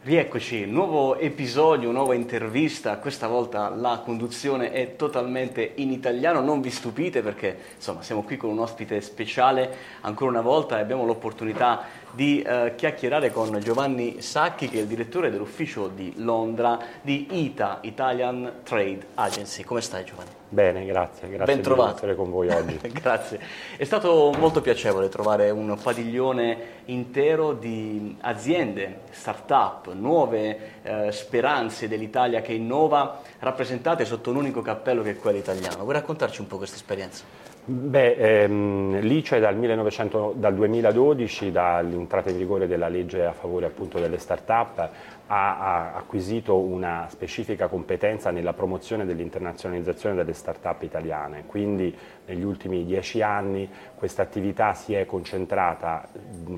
Rieccoci, nuovo episodio, nuova intervista, questa volta la conduzione è totalmente in italiano, non vi stupite perché insomma siamo qui con un ospite speciale ancora una volta e abbiamo l'opportunità di eh, chiacchierare con Giovanni Sacchi che è il direttore dell'ufficio di Londra di ITA, Italian Trade Agency. Come stai Giovanni? Bene, grazie, grazie ben trovato. essere con voi oggi. grazie. È stato molto piacevole trovare un padiglione intero di aziende, start-up, nuove eh, speranze dell'Italia che innova, rappresentate sotto un unico cappello che è quello italiano. Vuoi raccontarci un po' questa esperienza? Beh, ehm, l'ICE dal, 1900, dal 2012, dall'entrata in vigore della legge a favore appunto delle start-up, ha, acquisito una specifica competenza nella promozione dell'internazionalizzazione delle start-up italiane, quindi negli ultimi dieci anni questa attività si è concentrata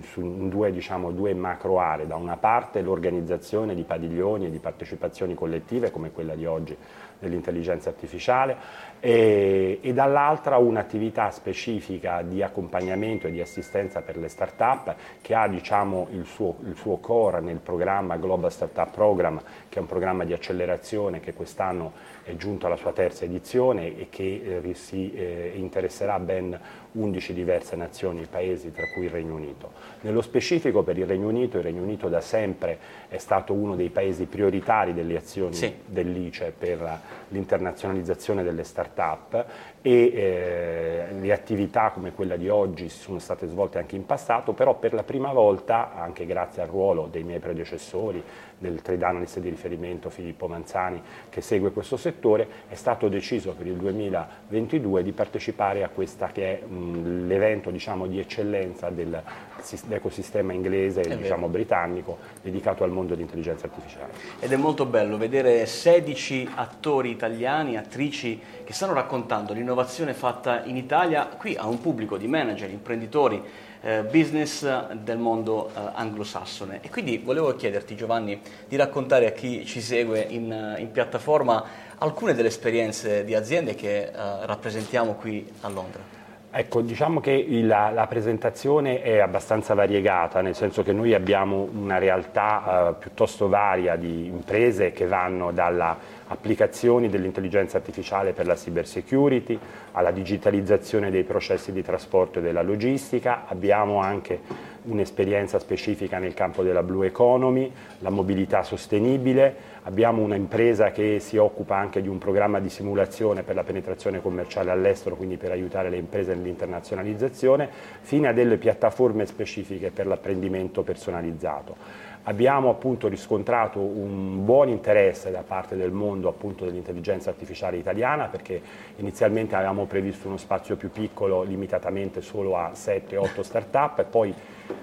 su due, diciamo, due macro aree, da una parte l'organizzazione di padiglioni e di partecipazioni collettive come quella di oggi dell'intelligenza artificiale e, e dall'altra un'attività specifica di accompagnamento e di assistenza per le start-up che ha diciamo, il, suo, il suo core nel programma Global Startup Program che è un programma di accelerazione che quest'anno è giunto alla sua terza edizione e che eh, si eh, interesserà ben 11 diverse nazioni e paesi, tra cui il Regno Unito. Nello specifico per il Regno Unito, il Regno Unito da sempre è stato uno dei paesi prioritari delle azioni sì. dell'ICE per l'internazionalizzazione delle start-up e eh, le attività come quella di oggi sono state svolte anche in passato, però per la prima volta, anche grazie al ruolo dei miei predecessori, del trade analyst di riferimento Filippo Manzani che segue questo settore, è stato deciso per il 2022 di partecipare a questa che è l'evento diciamo, di eccellenza dell'ecosistema inglese e diciamo, britannico dedicato al mondo dell'intelligenza artificiale. Ed è molto bello vedere 16 attori italiani, attrici che stanno raccontando l'innovazione fatta in Italia qui a un pubblico di manager, imprenditori, eh, business del mondo eh, anglosassone. E quindi volevo chiederti Giovanni di raccontare a chi ci segue in, in piattaforma alcune delle esperienze di aziende che eh, rappresentiamo qui a Londra. Ecco, diciamo che la, la, presentazione è abbastanza variegata, nel senso che noi abbiamo una realtà eh, piuttosto varia di imprese che vanno dalla applicazioni dell'intelligenza artificiale per la cyber security, alla digitalizzazione dei processi di trasporto e della logistica, abbiamo anche un'esperienza specifica nel campo della blue economy, la mobilità sostenibile, abbiamo un'impresa che si occupa anche di un programma di simulazione per la penetrazione commerciale all'estero, quindi per aiutare le imprese nell'internazionalizzazione, fino a delle piattaforme specifiche per l'apprendimento personalizzato. Abbiamo appunto riscontrato un buon interesse da parte del mondo dell'intelligenza artificiale italiana perché inizialmente avevamo previsto uno spazio più piccolo limitatamente solo a 7-8 start-up e poi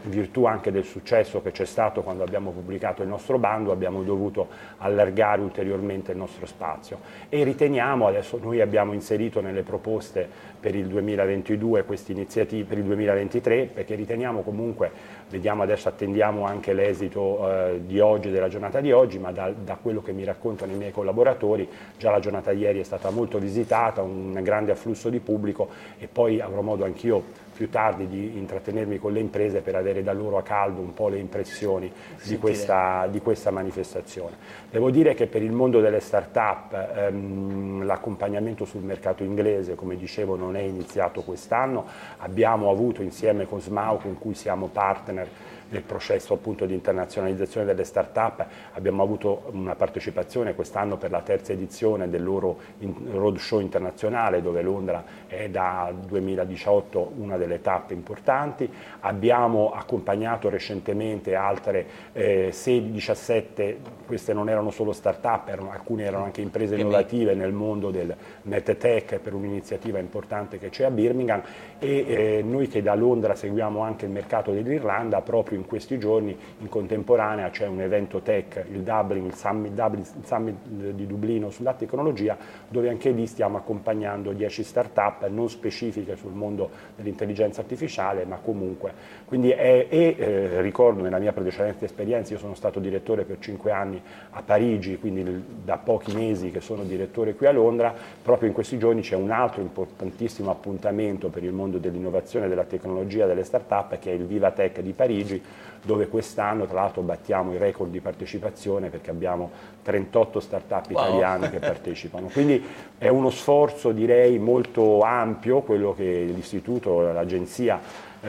in virtù anche del successo che c'è stato quando abbiamo pubblicato il nostro bando abbiamo dovuto allargare ulteriormente il nostro spazio. E riteniamo, adesso noi abbiamo inserito nelle proposte per il 2022 queste iniziative, per il 2023 perché riteniamo comunque, vediamo adesso attendiamo anche l'esito eh, di oggi, della giornata di oggi, ma da, da quello che mi raccontano i miei collaboratori già la giornata di ieri è stata molto visitata, un grande afflusso di pubblico e poi avrò modo anch'io più tardi di intrattenermi con le imprese per avere da loro a caldo un po' le impressioni di questa, di questa, manifestazione. Devo dire che per il mondo delle start-up ehm, l'accompagnamento sul mercato inglese, come dicevo, non è iniziato quest'anno, abbiamo avuto insieme con SMAU, con cui siamo partner, nel processo appunto di internazionalizzazione delle start-up. Abbiamo avuto una partecipazione quest'anno per la terza edizione del loro roadshow internazionale dove Londra è da 2018 una delle tappe importanti. Abbiamo accompagnato recentemente altre eh, 6-17, queste non erano solo start-up, erano, alcune erano anche imprese innovative nel mondo del NetTech per un'iniziativa importante che c'è a Birmingham e eh, noi che da Londra seguiamo anche il mercato dell'Irlanda proprio in questi giorni in contemporanea c'è un evento tech, il Dublin, il Summit, Dublin, il Summit di Dublino sulla tecnologia, dove anche lì stiamo accompagnando 10 start-up non specifiche sul mondo dell'intelligenza artificiale, ma comunque. Quindi è, e eh, ricordo nella mia precedente esperienza, io sono stato direttore per 5 anni a Parigi, quindi da pochi mesi che sono direttore qui a Londra, proprio in questi giorni c'è un altro importantissimo appuntamento per il mondo dell'innovazione, della tecnologia, delle start-up, che è il Viva Tech di Parigi, dove quest'anno tra l'altro battiamo i record di partecipazione perché abbiamo 38 start-up wow. italiane che partecipano. Quindi è uno sforzo direi molto ampio quello che l'istituto, l'agenzia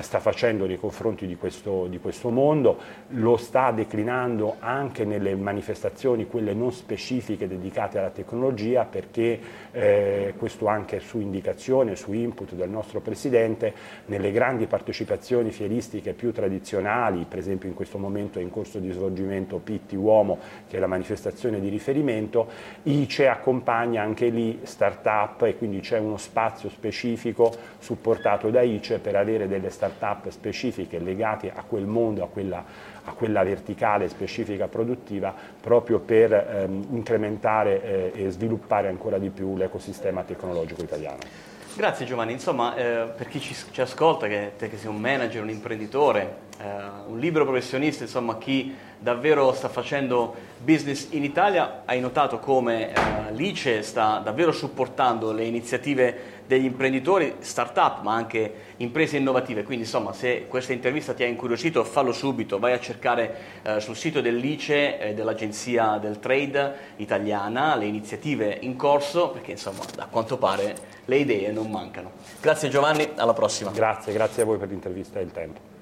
sta facendo nei confronti di questo, di questo, mondo, lo sta declinando anche nelle manifestazioni, quelle non specifiche dedicate alla tecnologia, perché eh, questo anche su indicazione, su input del nostro Presidente, nelle grandi partecipazioni fieristiche più tradizionali, per esempio in questo momento è in corso di svolgimento Pitti Uomo, che è la manifestazione di riferimento, ICE accompagna anche lì start-up e quindi c'è uno spazio specifico supportato da ICE per avere delle start-up specifiche legate a quel mondo, a quella, a quella verticale specifica produttiva, proprio per ehm, incrementare eh, e sviluppare ancora di più l'ecosistema tecnologico italiano. Grazie Giovanni, insomma eh, per chi ci, ci ascolta, che, te che sei un manager, un imprenditore, eh, un libero professionista, insomma chi davvero sta facendo business in Italia, hai notato come eh, l'ICE sta davvero supportando le iniziative degli imprenditori, start-up, ma anche imprese innovative. Quindi insomma se questa intervista ti ha incuriosito fallo subito, vai a cercare eh, sul sito dell'ICE e dell'Agenzia del Trade italiana le iniziative in corso, perché insomma a quanto pare le idee non mancano. Grazie Giovanni, alla prossima. Grazie, grazie a voi per l'intervista e il tempo.